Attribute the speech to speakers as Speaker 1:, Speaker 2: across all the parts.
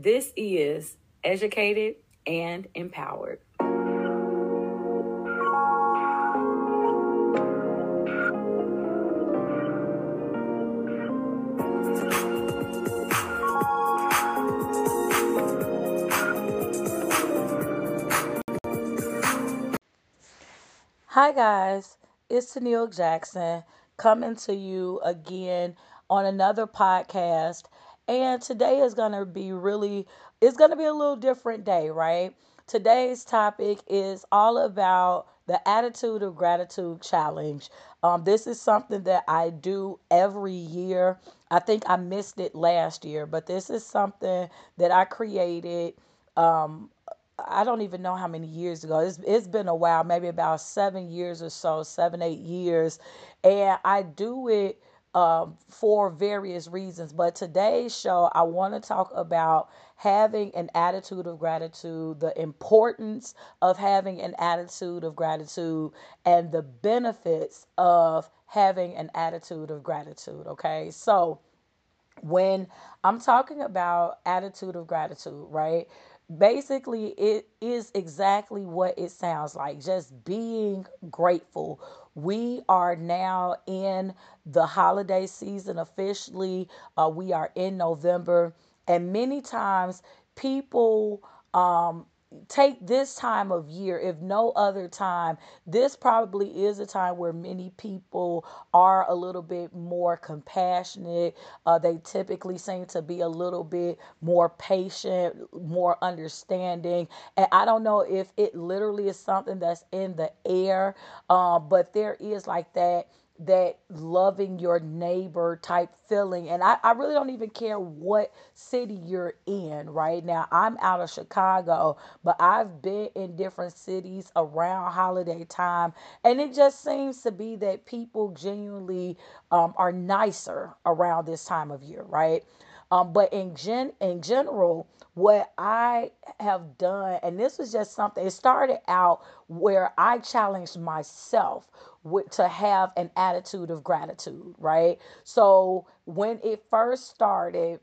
Speaker 1: This is Educated and Empowered. Hi, guys. It's Toneal Jackson coming to you again on another podcast. And today is going to be really, it's going to be a little different day, right? Today's topic is all about the Attitude of Gratitude Challenge. Um, this is something that I do every year. I think I missed it last year, but this is something that I created um, I don't even know how many years ago. It's it's been a while, maybe about seven years or so, seven eight years, and I do it um, for various reasons. But today's show, I want to talk about having an attitude of gratitude, the importance of having an attitude of gratitude, and the benefits of having an attitude of gratitude. Okay, so when I'm talking about attitude of gratitude, right? basically it is exactly what it sounds like just being grateful we are now in the holiday season officially. Uh, we are in november. And many times people um, take this time of year, if no other time, this probably is a time where many people are a little bit more compassionate. Uh, they typically seem to be a little bit more patient, more understanding. And I don't know if it literally is something that's in the air, uh, but there is like that that loving your neighbor type feeling. And I, I really don't even care what city you're in right now. I'm out of Chicago, but I've been in different cities around holiday time. And it just seems to be that people genuinely um, are nicer around this time of year, right? Um, but in gen in general, what I have done, and this was just something, it started out where I challenged myself with, to have an attitude of gratitude, right? So when it first started,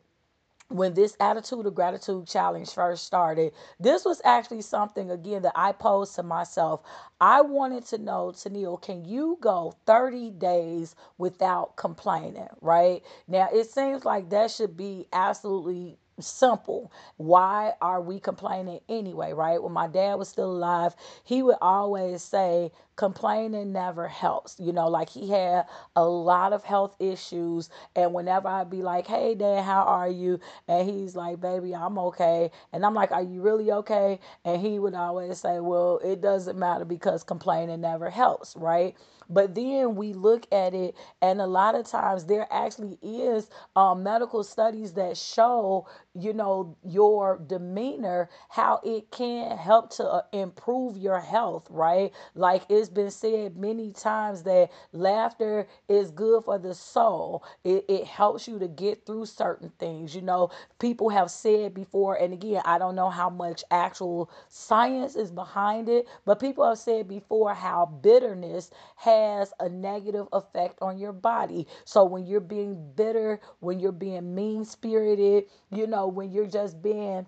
Speaker 1: when this attitude of gratitude challenge first started, this was actually something again that I posed to myself. I wanted to know, Toneal, can you go 30 days without complaining? Right now, it seems like that should be absolutely simple. Why are we complaining anyway, right? When my dad was still alive, he would always say, complaining never helps. You know, like he had a lot of health issues. And whenever I'd be like, hey, dad, how are you? And he's like, baby, I'm okay. And I'm like, are you really okay? And he would always say, well, it doesn't matter because complaining never helps, right? But then we look at it, and a lot of times there actually is um, medical studies that show, you know, your demeanor, how it can help to uh, improve your health, right? Like it's been said many times that laughter is good for the soul. It, it helps you to get through certain things. You know, people have said before, and again, I don't know how much actual science is behind it, but people have said before how bitterness has a negative effect on your body. So when you're being bitter, when you're being mean spirited, you know, when you're just being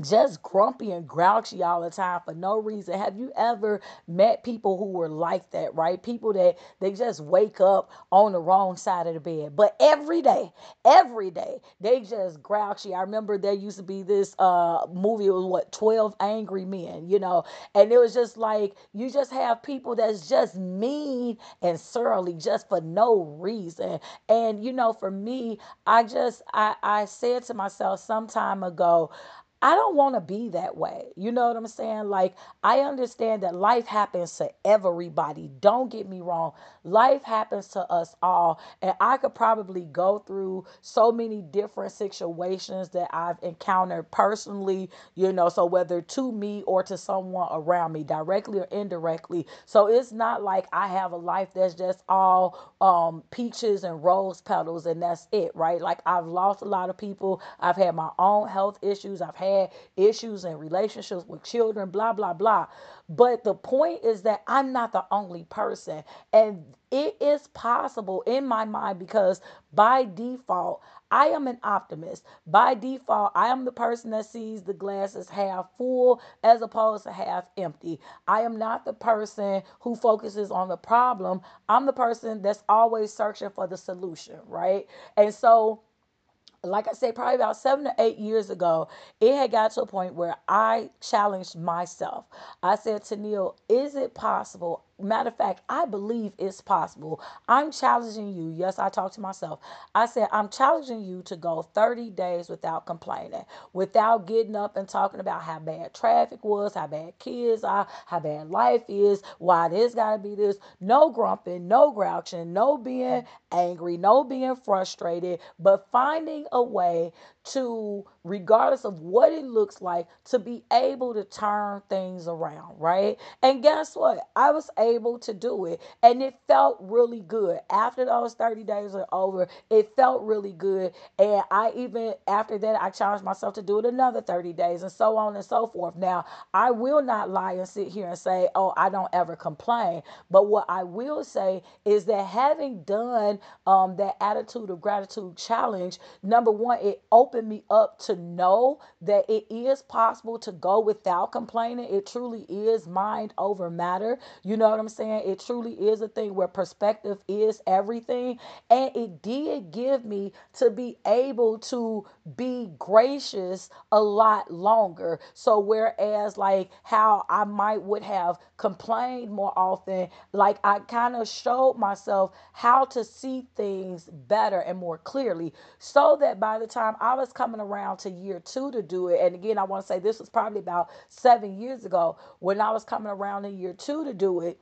Speaker 1: just grumpy and grouchy all the time for no reason. Have you ever met people who were like that, right? People that they just wake up on the wrong side of the bed. But every day, every day, they just grouchy. I remember there used to be this uh movie, it was what, 12 Angry Men, you know, and it was just like you just have people that's just mean and surly just for no reason. And you know, for me, I just I I said to myself some time ago, I don't want to be that way. You know what I'm saying? Like, I understand that life happens to everybody. Don't get me wrong. Life happens to us all. And I could probably go through so many different situations that I've encountered personally, you know, so whether to me or to someone around me, directly or indirectly. So it's not like I have a life that's just all um, peaches and rose petals and that's it, right? Like, I've lost a lot of people. I've had my own health issues. I've had had issues and relationships with children, blah, blah, blah. But the point is that I'm not the only person. And it is possible in my mind because by default, I am an optimist. By default, I am the person that sees the glasses half full as opposed to half empty. I am not the person who focuses on the problem. I'm the person that's always searching for the solution, right? And so like I said, probably about seven or eight years ago, it had got to a point where I challenged myself. I said Toneal, is it possible Matter of fact, I believe it's possible. I'm challenging you. Yes, I talk to myself. I said, I'm challenging you to go 30 days without complaining, without getting up and talking about how bad traffic was, how bad kids are, how bad life is, why this got to be this. No grumping, no grouching, no being angry, no being frustrated, but finding a way to, regardless of what it looks like, to be able to turn things around, right? And guess what? I was able to do it. And it felt really good. After those 30 days are over, it felt really good. And I even, after that, I challenged myself to do it another 30 days and so on and so forth. Now, I will not lie and sit here and say, oh, I don't ever complain. But what I will say is that having done um, that attitude of gratitude challenge, number one, it opened me up to know that it is possible to go without complaining. It truly is mind over matter. You know what I'm saying? It truly is a thing where perspective is everything. And it did give me to be able to be gracious a lot longer. So whereas like how I might would have complained more often, like I kind of showed myself how to see things better and more clearly so that by the time I was coming around to year 2 to do it and again I want to say this was probably about 7 years ago when I was coming around in year 2 to do it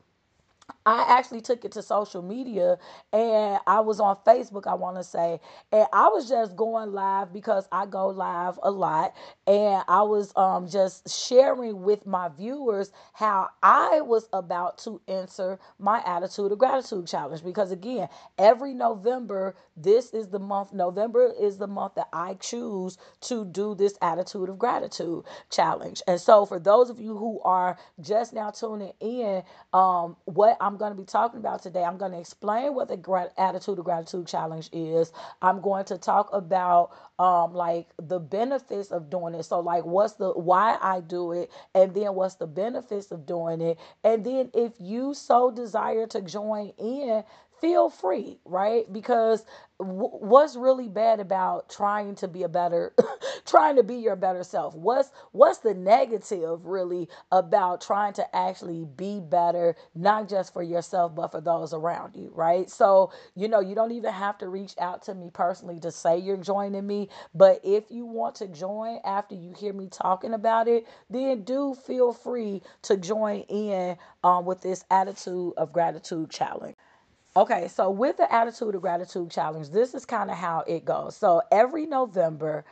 Speaker 1: I actually took it to social media and I was on Facebook, I want to say, and I was just going live because I go live a lot. And I was um, just sharing with my viewers how I was about to enter my Attitude of Gratitude Challenge. Because again, every November, this is the month, November is the month that I choose to do this Attitude of Gratitude Challenge. And so, for those of you who are just now tuning in, um, what I'm going to be talking about today. I'm going to explain what the grat- attitude of gratitude challenge is. I'm going to talk about um like the benefits of doing it. So like what's the why I do it and then what's the benefits of doing it. And then if you so desire to join in, feel free, right? Because w- what's really bad about trying to be a better trying to be your better self? What's what's the negative really about trying to actually be better not just for yourself but for those around you, right? So, you know, you don't even have to reach out to me personally to say you're joining me, but if you want to join after you hear me talking about it, then do feel free to join in um, with this attitude of gratitude challenge. Okay, so with the Attitude of Gratitude Challenge, this is kind of how it goes. So every November,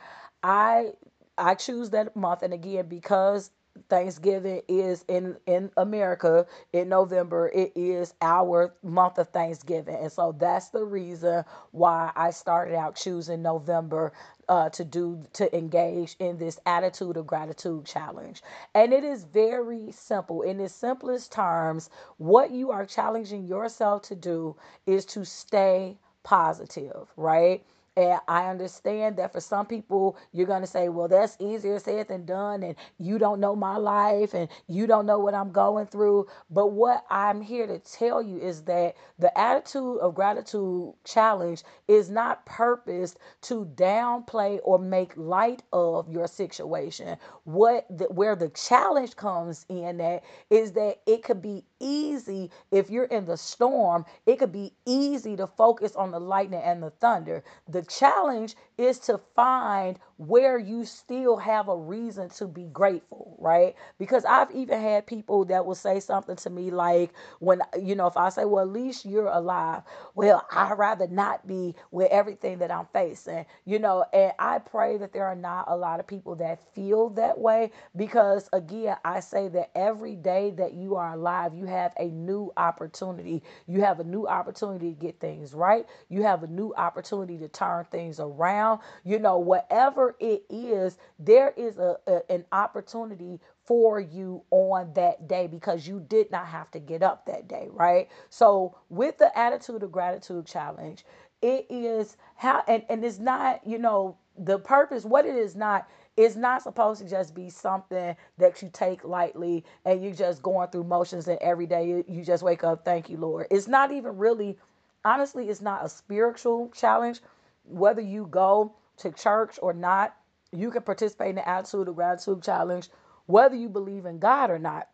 Speaker 1: I I choose that month, and again, because Thanksgiving is in in America in November. It is our month of Thanksgiving, and so that's the reason why I started out choosing November uh, to do to engage in this attitude of gratitude challenge. And it is very simple. In its simplest terms, what you are challenging yourself to do is to stay positive, right? And I understand that for some people, you're going to say, well, that's easier said than done. And you don't know my life and you don't know what I'm going through. But what I'm here to tell you is that the attitude of gratitude challenge is not purposed to downplay or make light of your situation. What the, where the challenge comes in at is that it could be easy if you're in the storm, it could be easy to focus on the lightning and the thunder. The challenge is to find where you still have a reason to be grateful, right? Because I've even had people that will say something to me like, when, you know, if I say, well, at least you're alive, well, I'd rather not be with everything that I'm facing, you know, and I pray that there are not a lot of people that feel that way because, again, I say that every day that you are alive, you have a new opportunity. You have a new opportunity to get things right. You have a new opportunity to turn things around. You know, whatever it is, there is a, a an opportunity for you on that day because you did not have to get up that day, right? So with the attitude of gratitude challenge, it is how and, and it's not, you know, the purpose, what it is not, it's not supposed to just be something that you take lightly and you're just going through motions and every day you just wake up, thank you, Lord. It's not even really, honestly, it's not a spiritual challenge. Whether you go to church or not, you can participate in the attitude of gratitude challenge, whether you believe in God or not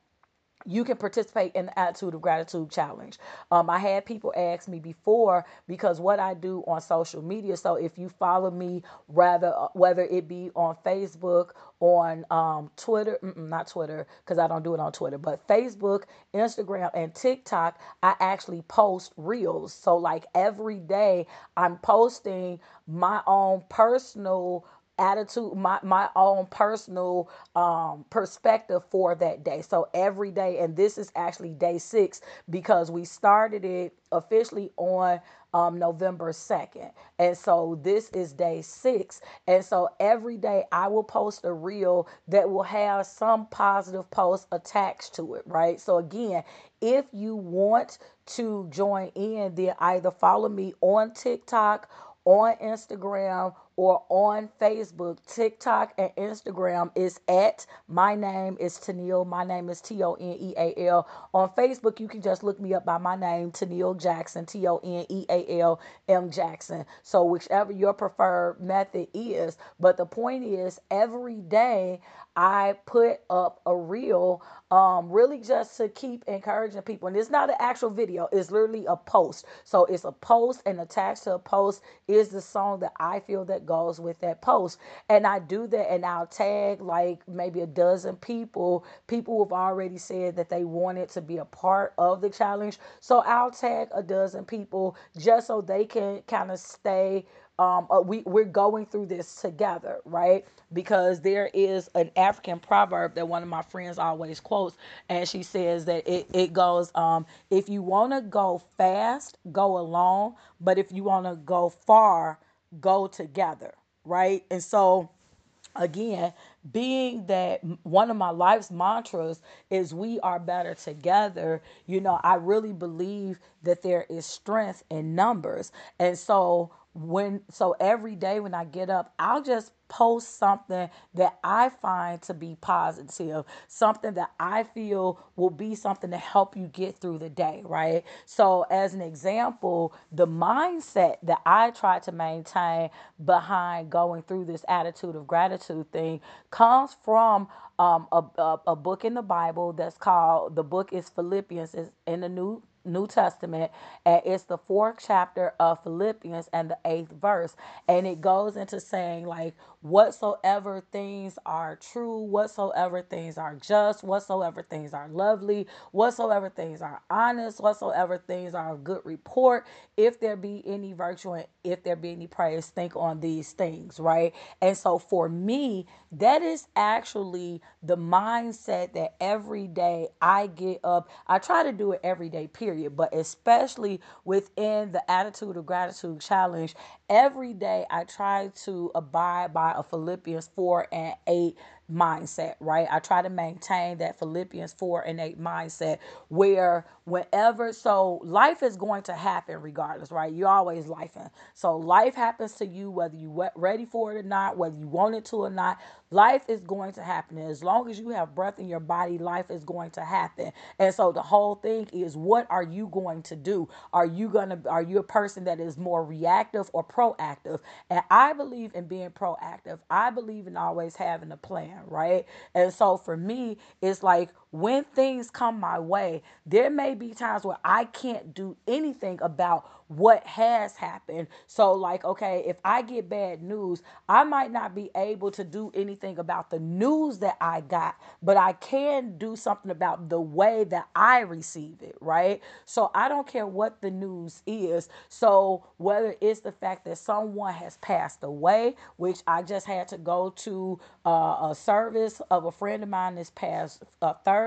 Speaker 1: you can participate in the attitude of gratitude challenge. Um, I had people ask me before because what I do on social media. So if you follow me, rather uh, whether it be on Facebook, on um, Twitter, not Twitter because I don't do it on Twitter, but Facebook, Instagram, and TikTok, I actually post reels. So like every day, I'm posting my own personal attitude my my own personal um perspective for that day so every day and this is actually day six because we started it officially on um, November 2nd. And so this is day six. And so every day I will post a reel that will have some positive post attached to it, right? So again, if you want to join in, then either follow me on TikTok on Instagram or on Facebook, TikTok, and Instagram is at my name is Toneal. My name is T O N E A L. On Facebook, you can just look me up by my name, Toneal Jackson, T O N E A L M Jackson. So, whichever your preferred method is. But the point is, every day I put up a reel, um, really just to keep encouraging people. And it's not an actual video, it's literally a post. So it's a post, and attached to a post is the song that I feel that goes with that post. And I do that, and I'll tag like maybe a dozen people, people who've already said that they wanted to be a part of the challenge. So I'll tag a dozen people just so they can kind of stay um, uh, we we're going through this together, right? Because there is an African proverb that one of my friends always quotes, and she says that it it goes, um, if you want to go fast, go alone, but if you want to go far, go together, right? And so again being that one of my life's mantras is we are better together you know i really believe that there is strength in numbers and so when so every day when I get up, I'll just post something that I find to be positive, something that I feel will be something to help you get through the day, right? So, as an example, the mindset that I try to maintain behind going through this attitude of gratitude thing comes from um, a, a, a book in the Bible that's called, the book is Philippians, is in the New New Testament, and it's the fourth chapter of Philippians and the eighth verse. And it goes into saying, like, whatsoever things are true, whatsoever things are just, whatsoever things are lovely, whatsoever things are honest, whatsoever things are of good report, if there be any virtue and if there be any praise, think on these things, right? And so for me, that is actually the mindset that every day I get up. I try to do it every day, period, but especially within the attitude of gratitude challenge, every day I try to abide by a Philippians 4 and 8 mindset, right? I try to maintain that Philippians 4 and 8 mindset where whenever, so life is going to happen regardless, right? You're always lifing. So life happens to you whether you ready for it or not, whether you want it to or not. Life is going to happen. As long as you have breath in your body, life is going to happen. And so the whole thing is what are you going to do? Are you to are you a person that is more reactive or proactive? And I believe in being proactive. I believe in always having a plan, right? And so for me, it's like when things come my way, there may be times where I can't do anything about what has happened. So, like, okay, if I get bad news, I might not be able to do anything about the news that I got, but I can do something about the way that I receive it, right? So, I don't care what the news is. So, whether it's the fact that someone has passed away, which I just had to go to uh, a service of a friend of mine this past uh, Thursday,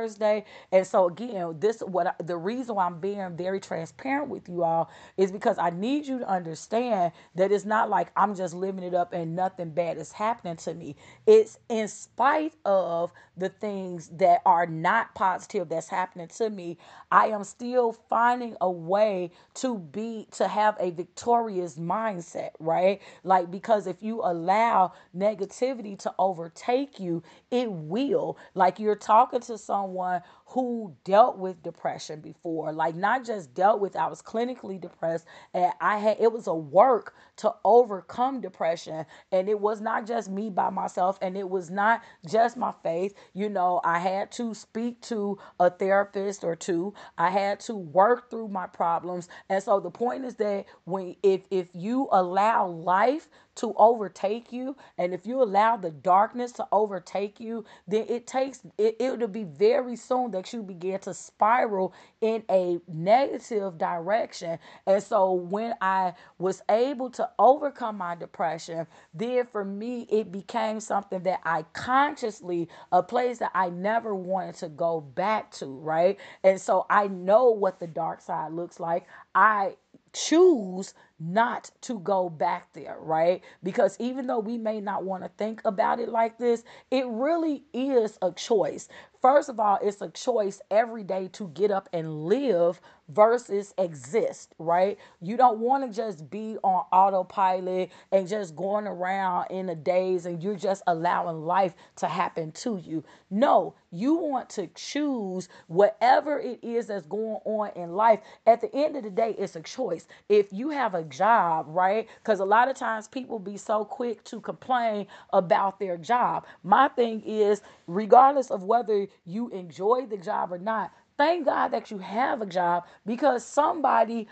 Speaker 1: and so again, this what I, the reason why I'm being very transparent with you all is because I need you to understand that it's not like I'm just living it up and nothing bad is happening to me. It's in spite of the things that are not positive that's happening to me, I am still finding a way to be to have a victorious mindset, right? Like because if you allow negativity to overtake you, it will. Like you're talking to someone on one who dealt with depression before, like not just dealt with, I was clinically depressed and I had it was a work to overcome depression and it was not just me by myself and it was not just my faith. You know, I had to speak to a therapist or two. I had to work through my problems. And so the point is that when if if you allow life to overtake you and if you allow the darkness to overtake you then it takes it, it'll be very soon that you begin to spiral in a negative direction. And so when i was able to overcome my depression then for me it became something that i consciously a place that i never wanted to go back to right? And so i know what the dark side looks like. I choose not to go back there, right? Because even though we may not want to think about it like this, it really is a choice. First of all, it's a choice every day to get up and live versus exist, right? You don't want to just be on autopilot and just going around in a daze and you're just allowing life to happen to you. No, you want to choose whatever it is that's going on in life. At the end of the day, it's a choice. If you have a job, right? Because a lot of times people be so quick to complain about their job. My thing is, regardless of whether you enjoy the job or not, thank God that you have a job because somebody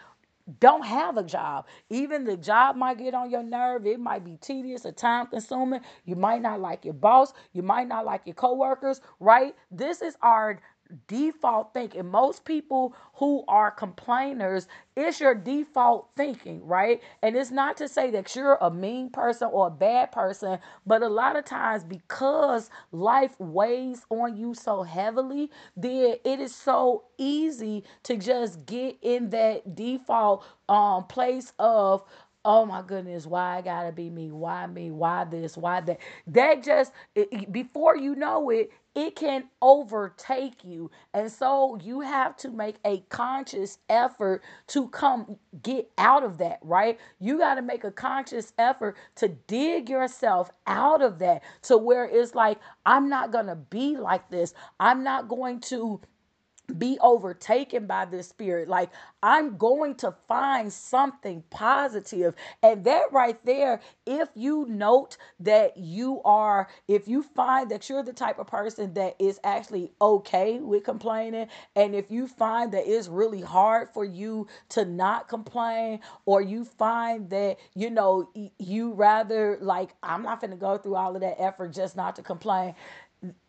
Speaker 1: don't have a job. Even the job might get on your nerve. It might be tedious or time consuming. You might not like your boss. You might not like your coworkers, right? This is our default thinking. Most people who are complainers, it's your default thinking, right? And it's not to say that you're a mean person or a bad person, but a lot of times because life weighs on you so heavily, then it is so easy to just get in that default um place of oh my goodness, why I gotta be me? Why me? Why this? Why that? That just, it, before you know it, it can overtake you. And so you have to make a conscious effort to come get out of that, right? You got to make a conscious effort to dig yourself out of that to where it's like, I'm not going to be like this. I'm not going to be overtaken by this spirit. Like, I'm going to find something positive. And that right there, if you note that you are, if you find that you're the type of person that is actually okay with complaining, and if you find that it's really hard for you to not complain, or you find that, you know, you rather, like, I'm not going to go through all of that effort just not to complain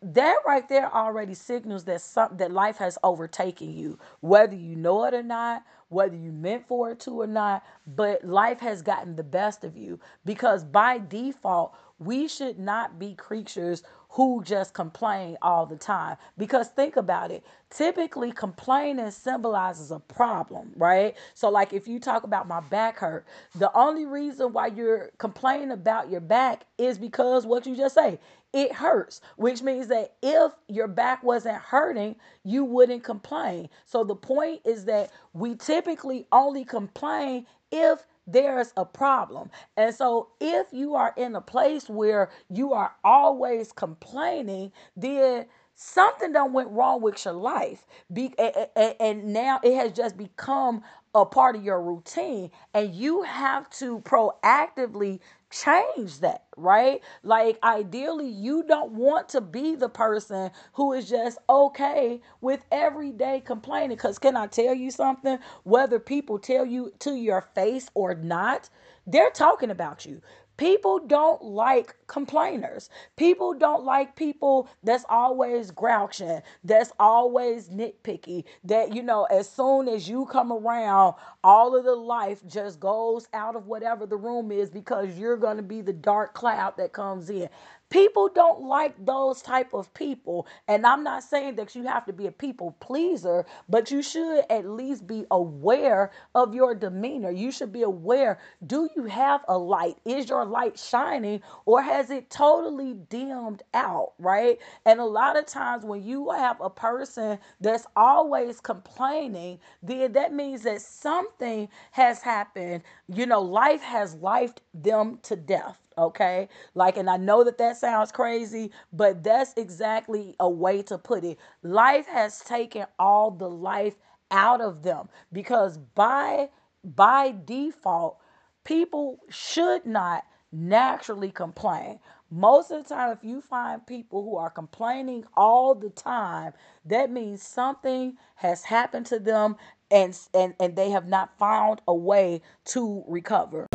Speaker 1: that right there already signals that some that life has overtaken you whether you know it or not whether you meant for it to or not but life has gotten the best of you because by default we should not be creatures who just complain all the time. Because think about it. Typically, complaining symbolizes a problem, right? So, like if you talk about my back hurt, the only reason why you're complaining about your back is because what you just say, it hurts, which means that if your back wasn't hurting, you wouldn't complain. So, the point is that we typically only complain if there's a problem. And so if you are in a place where you are always complaining, then something done went wrong with your life. Be, and, and now it has just become a part of your routine. And you have to proactively change that, right? Like, ideally, you don't want to be the person who is just okay with everyday complaining. Because, can I tell you something? Whether people tell you to your face or not, they're talking about you. People don't like complainers. People don't like people that's always grouching, that's always nitpicky, that, you know, as soon as you come around, all of the life just goes out of whatever the room is because you're going to be the dark cloud that comes in. People don't like those type of people. And I'm not saying that you have to be a people pleaser, but you should at least be aware of your demeanor. You should be aware do you have a light? Is your light shining or has it totally dimmed out, right? And a lot of times when you have a person that's always complaining, then that means that something has happened. You know, life has lifed them to death okay? Like and i know that that sounds crazy but that's exactly a way to put it. Life has taken all the life out of them because by by default people should not naturally complain. Most of the time if you find people who are complaining all the time that means something has happened to them and and and they have not found a way to recover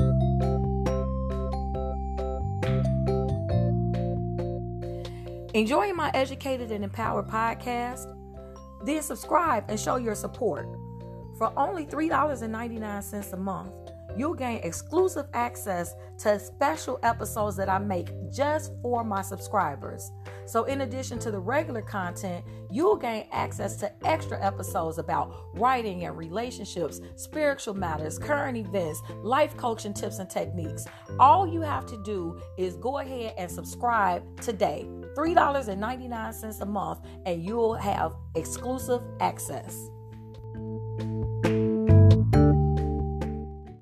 Speaker 1: Enjoying my Educated and Empowered podcast? Then subscribe and show your support. For only $3.99 a month, you'll gain exclusive access to special episodes that I make just for my subscribers. So, in addition to the regular content, you'll gain access to extra episodes about writing and relationships, spiritual matters, current events, life coaching tips and techniques. All you have to do is go ahead and subscribe today. $3.99 a month, and you'll have exclusive access.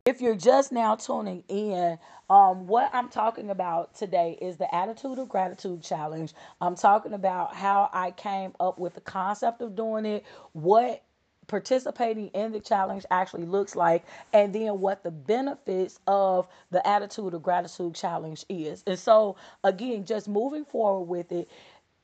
Speaker 1: If you're just now tuning in, um, what I'm talking about today is the Attitude of Gratitude Challenge. I'm talking about how I came up with the concept of doing it, what participating in the challenge actually looks like and then what the benefits of the attitude of gratitude challenge is. And so again just moving forward with it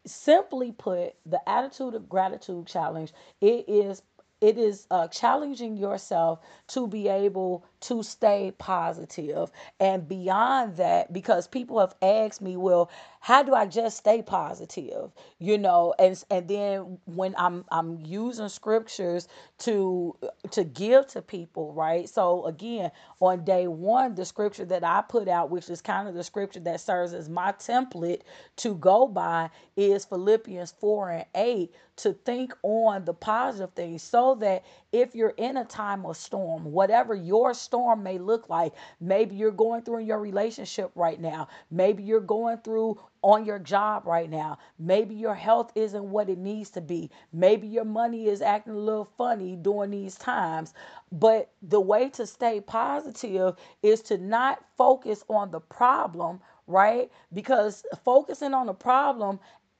Speaker 1: simply put the attitude of gratitude challenge it is it is uh, challenging yourself to be able to stay positive. And beyond that because people have asked me well how do i just stay positive? You know and and then when i'm i'm using scriptures to to give to people right? So again on day one the scripture that i put out which is kind of the scripture that serves as my template to go by is philippians 4 and 8 to think on the positive things so that if you're in a time of storm whatever your may look like. Maybe you're going through in your relationship right now. Maybe you're going through on your job right now. Maybe your health isn't what it needs to be. Maybe your money is acting a little funny during these times. But the way to stay positive is to not focus on the problem, right? Because focusing on the problem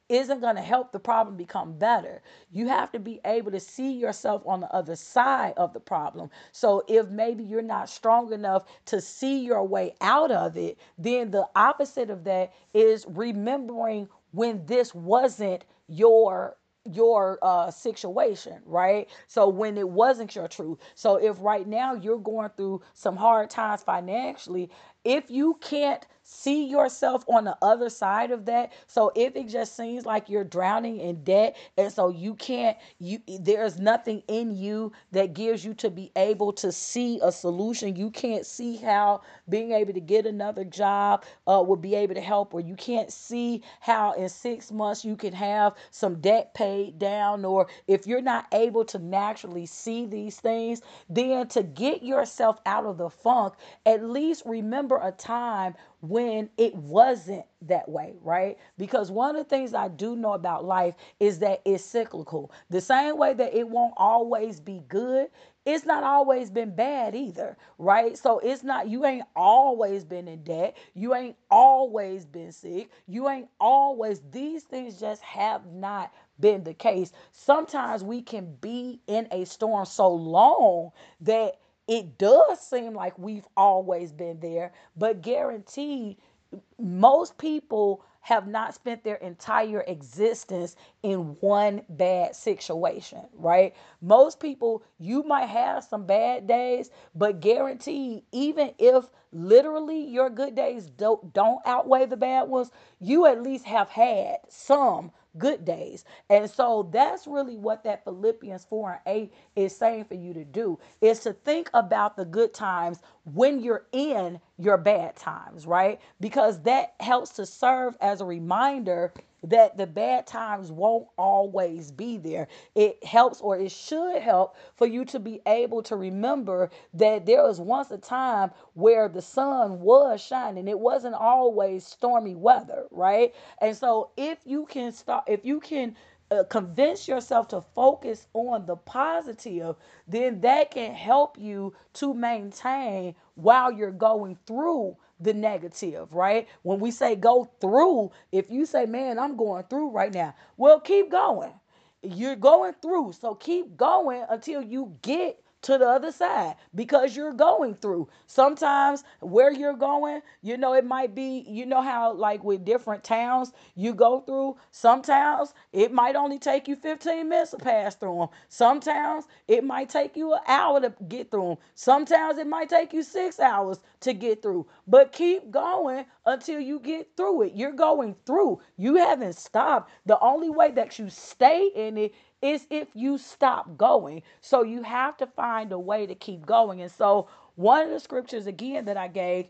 Speaker 1: isn't going to help the problem become better. You have to be able to see yourself on the other side of the problem. So if maybe you're not strong enough to see your way out of it, then the opposite of that is remembering when this wasn't your your uh situation right so when it wasn't your truth so if right now you're going through some hard times financially if you can't see yourself on the other side of that so if it just seems like you're drowning in debt and so you can't you there's nothing in you that gives you to be able to see a solution. You can't see how being able to get another job uh, will be able to help or you can't see how in six months you can have some debt paid down or if you're not able to naturally see these things then to get yourself out of the funk at least remember a time when it wasn't that way, right? Because one of the things I do know about life is that it's cyclical. The same way that it won't always be good, it's not always been bad either, right? So it's not, you ain't always been in debt. You ain't always been sick. You ain't always, these things just have not been the case. Sometimes we can be in a storm so long that it does seem like we've always been there, but guaranteed, most people have not spent their entire existence in one bad situation, right? Most people, you might have some bad days, but guaranteed, even if literally your good days don't, don't outweigh the bad ones, you at least have had some good days. And so that's really what that Philippians 4 and 8 is saying for you to do is to think about the good times when you're in your bad times, right? Because that helps to serve as a reminder that the bad times won't always be there. It helps or it should help for you to be able to remember that there was once a time where the sun was shining. It wasn't always stormy weather, right? And so if you can start if you can uh, convince yourself to focus on the positive, then that can help you to maintain while you're going through the negative, right? When we say go through, if you say, man, I'm going through right now, well, keep going. You're going through. So keep going until you get to the other side because you're going through. Sometimes where you're going, you know, it might be, you know, how like with different towns you go through. Some towns, it might only take you 15 minutes to pass through them. Some towns, it might take you an hour to get through them. Sometimes it might take you six hours to get through. But keep going until you get through it. You're going through. You haven't stopped. The only way that you stay in it is if you stop going. So you have to find a way to keep going. And so one of the scriptures again that I gave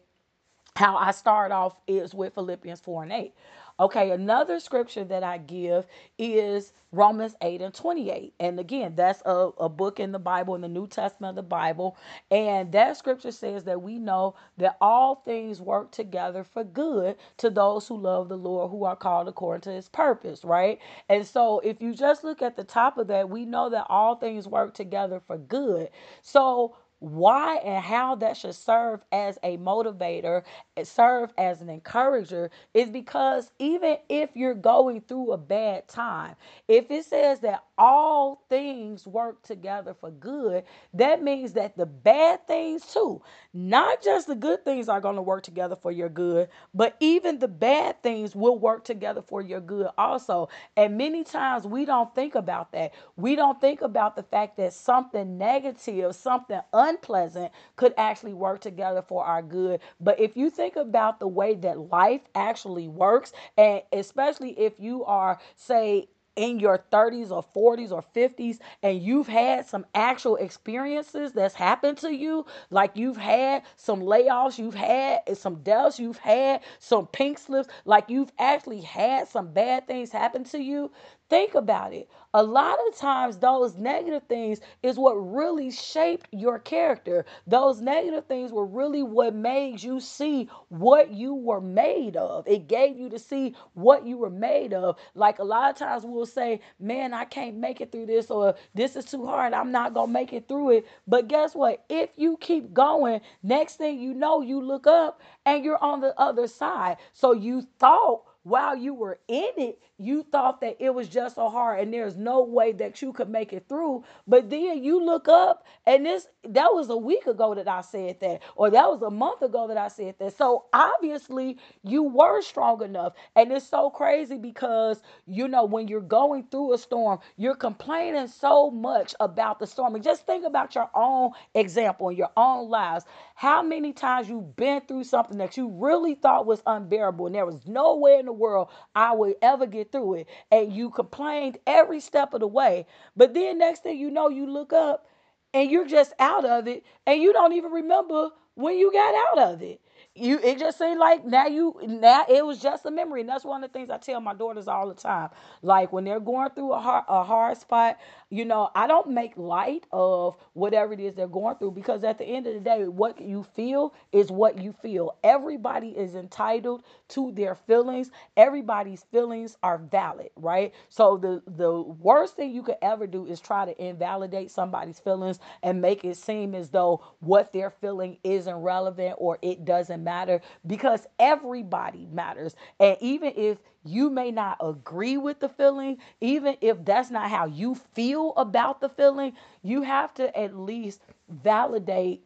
Speaker 1: how I start off is with Philippians 4 and 8. Okay, another scripture that I give is Romans 8 and 28. And again, that's a, a book in the Bible, in the New Testament of the Bible. And that scripture says that we know that all things work together for good to those who love the Lord, who are called according to his purpose, right? And so if you just look at the top of that, we know that all things work together for good. So why and how that should serve as a motivator, eh, serve as an encourager, is because even if you're going through a bad time, if it says that all things work together for good, that means that the bad things too, not just the good things are going to work together for your good, but even the bad things will work together for your good also. And many times we don't think about that. We don't think about the fact that something negative, something unpleasant could actually work together for our good. But if you think about the way that life actually works, and especially if you are, say, in your 30s or 40s or 50s and you've had some actual experiences that's happened to you, like you've had some layoffs, you've had some deaths, you've had some pink slips, like you've actually had some bad things happen to you, Think about it. A lot of times, those negative things is what really shaped your character. Those negative things were really what made you see what you were made of. It gave you to see what you were made of. Like a lot of times, we'll say, Man, I can't make it through this, or this is too hard. I'm not going to make it through it. But guess what? If you keep going, next thing you know, you look up and you're on the other side. So you thought while you were in it, you thought that it was just so hard and there's no way that you could make it through. But then you look up and this that was a week ago that I said that, or that was a month ago that I said that. So obviously you were strong enough. And it's so crazy because you know when you're going through a storm, you're complaining so much about the storm. And just think about your own example in your own lives. How many times you've been through something that you really thought was unbearable and there was nowhere in the world I would ever get through it. And you complained every step of the way. But then next thing you know, you look up and you're just out of it and you don't even remember when you got out of it you it just seemed like now you now it was just a memory and that's one of the things i tell my daughters all the time like when they're going through a hard, a hard spot you know i don't make light of whatever it is they're going through because at the end of the day what you feel is what you feel. Everybody is entitled to their feelings. Everybody's feelings are valid right? So the the worst thing you could ever do is try to invalidate somebody's feelings and make it seem as though what they're feeling isn't relevant or it doesn't matter because everybody matters. And even if you may not agree with the feeling, even if that's not how you feel about the feeling, you have to at least validate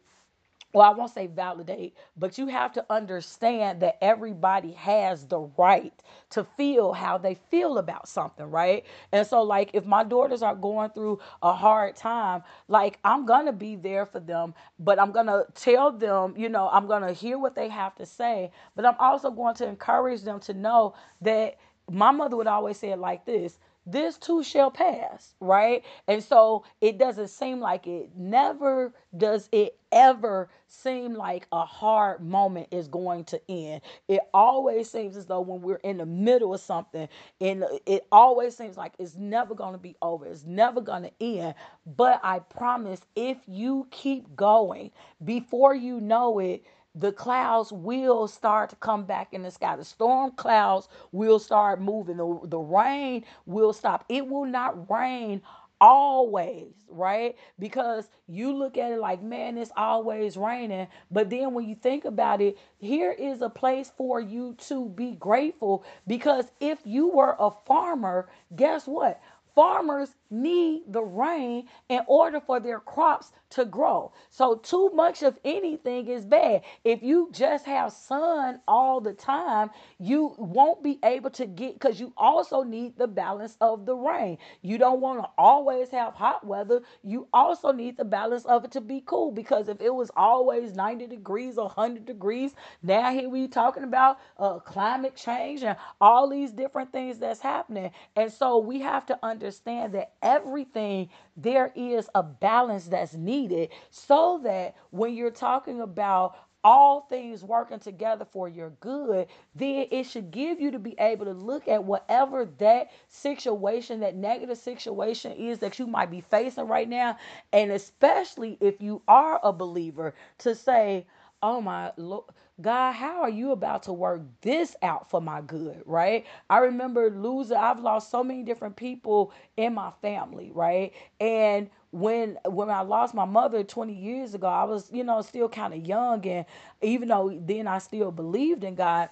Speaker 1: well, I won't say validate, but you have to understand that everybody has the right to feel how they feel about something, right? And so, like, if my daughters are going through a hard time, like, I'm gonna be there for them, but I'm gonna tell them, you know, I'm gonna hear what they have to say, but I'm also going to encourage them to know that my mother would always say it like this this too shall pass, right? And so it doesn't seem like it never does it ever seem like a hard moment is going to end. It always seems as though when we're in the middle of something, and it always seems like it's never going to be over. It's never going to end. But I promise if you keep going, before you know it, the clouds will start to come back in the sky. The storm clouds will start moving. The, the rain will stop. It will not rain always, right? Because you look at it like, man, it's always raining. But then when you think about it, here is a place for you to be grateful because if you were a farmer, guess what? Farmers need the rain in order for their crops to grow. So, too much of anything is bad. If you just have sun all the time, you won't be able to get because you also need the balance of the rain. You don't want to always have hot weather. You also need the balance of it to be cool because if it was always 90 degrees or 100 degrees, now here we talking about uh, climate change and all these different things that's happening. And so we have to understand that everything, there is a balance that's needed so that when you're talking about all things working together for your good, then it should give you to be able to look at whatever that situation, that negative situation is that you might be facing right now. And especially if you are a believer, to say, oh my Lord God, how are you about to work this out for my good, right? I remember losing, I've lost so many different people in my family, right? And when when I lost my mother 20 years ago, I was, you know, still kind of young and even though then I still believed in God,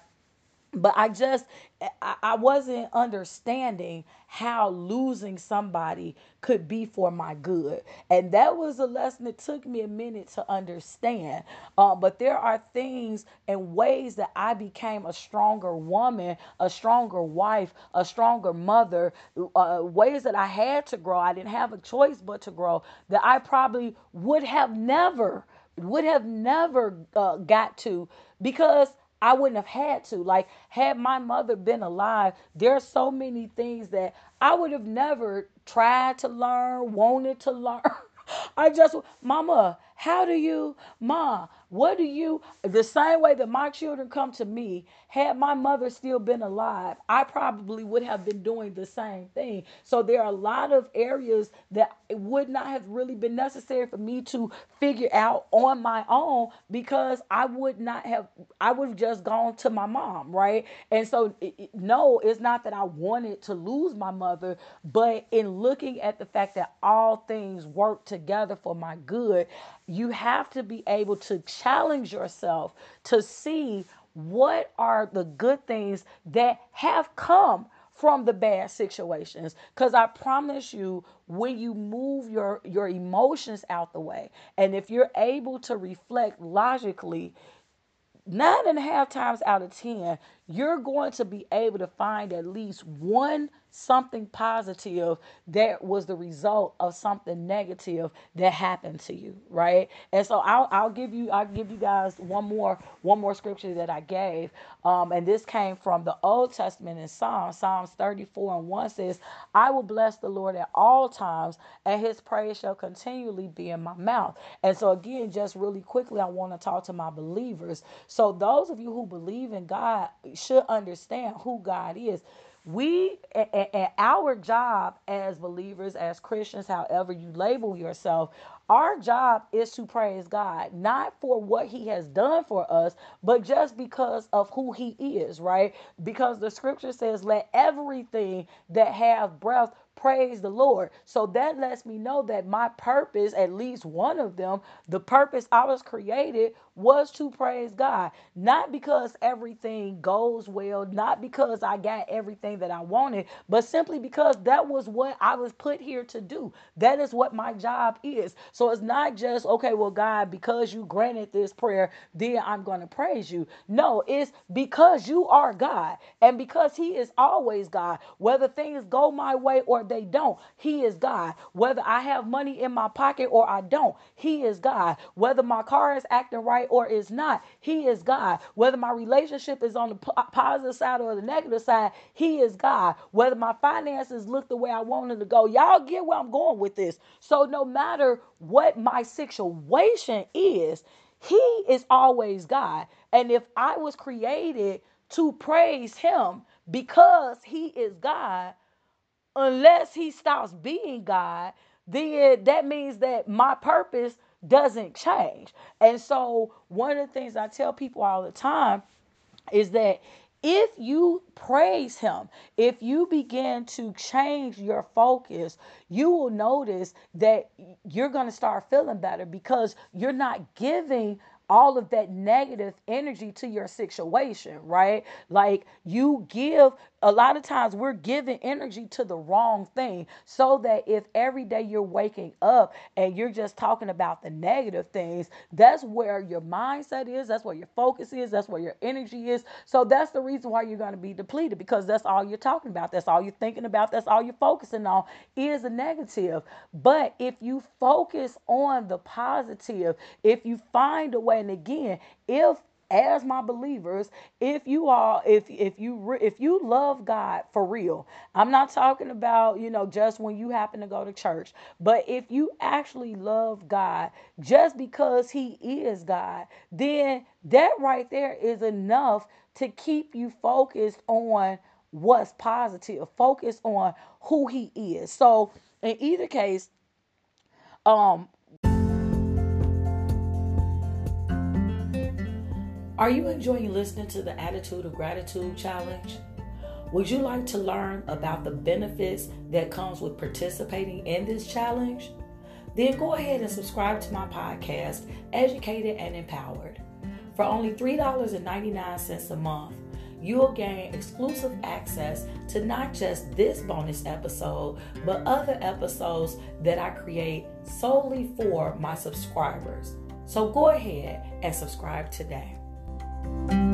Speaker 1: but I just I, wasn't understanding how losing somebody could be for my good, and that was a lesson that took me a minute to understand. Um, but there are things and ways that I became a stronger woman, a stronger wife, a stronger mother. Uh, ways that I had to grow. I didn't have a choice but to grow. That I probably would have never would have never uh, got to because I wouldn't have had to. Like, had my mother been alive, there are so many things that I would have never tried to learn, wanted to learn. I just, Mama, how do you, Ma, what do you, the same way that my children come to me, had my mother still been alive, I probably would have been doing the same thing. So there are a lot of areas that it would not have really been necessary for me to figure out on my own because I would not have, I would have just gone to my mom, right? And so, it, it, no, it's not that I wanted to lose my mother, but in looking at the fact that all things work together for my good, you have to be able to challenge yourself to see what are the good things that have come from the bad situations. Because i promise you when you move your your emotions out the way and if you're able to reflect logically nine and a half times out of ten you're going to be able to find at least one something positive that was the result of something negative that happened to you right? And so i'll, I'll give you i'll give you guys one more one more scripture that i gave. Um, and this came from the old testament in psalms psalms 34 and 1 says i will bless the lord at all times and his praise shall continually be in my mouth. And so again just really quickly i want to talk to my believers. So those of you who believe in god should understand who god is we and our job as believers as christians however you label yourself our job is to praise god not for what he has done for us but just because of who he is right because the scripture says let everything that have breath praise the Lord. So that lets me know that my purpose, at least one of them, the purpose I was created was to praise God. Not because everything goes well, not because I got everything that I wanted, but simply because that was what I was put here to do. That is what my job is. So it's not just, okay, well, God, because you granted this prayer, then I'm going to praise you. No, it's because you are God and because He is always God. Whether things go my way or they don't, He is God. Whether I have money in my pocket or I don't, He is God. Whether my car is acting right or is not, He is God. Whether my relationship is on the positive side or the negative side, He is God. Whether my finances look the way I want them to go, y'all get where I'm going with this. So no matter what my situation is, He is always God. And if I was created to praise Him, because he is God, unless he stops being God, then that means that my purpose doesn't change. And so, one of the things I tell people all the time is that if you praise him, if you begin to change your focus, you will notice that you're going to start feeling better because you're not giving all of that negative energy to your situation, right? Like you give a lot of times we're giving energy to the wrong thing so that if every day you're waking up and you're just talking about the negative things that's where your mindset is that's where your focus is that's where your energy is. So that's the reason why you're going to be depleted because that's all you're talking about that's all you're thinking about that's all you're focusing on is a negative. But if you focus on the positive if you find a way and again if as my believers if you are if if you if you love god for real i'm not talking about you know just when you happen to go to church but if you actually love god just because he is god then that right there is enough to keep you focused on what's positive focus on who he is. So in either case um Are you enjoying listening to the Attitude of Gratitude Challenge? Would you like to learn about the benefits that comes with participating in this challenge? Then go ahead and subscribe to my podcast, Educated and Empowered. For only $3.99 a month, you will gain exclusive access to not just this bonus episode, but other episodes that I create solely for my subscribers. So go ahead and subscribe today. Música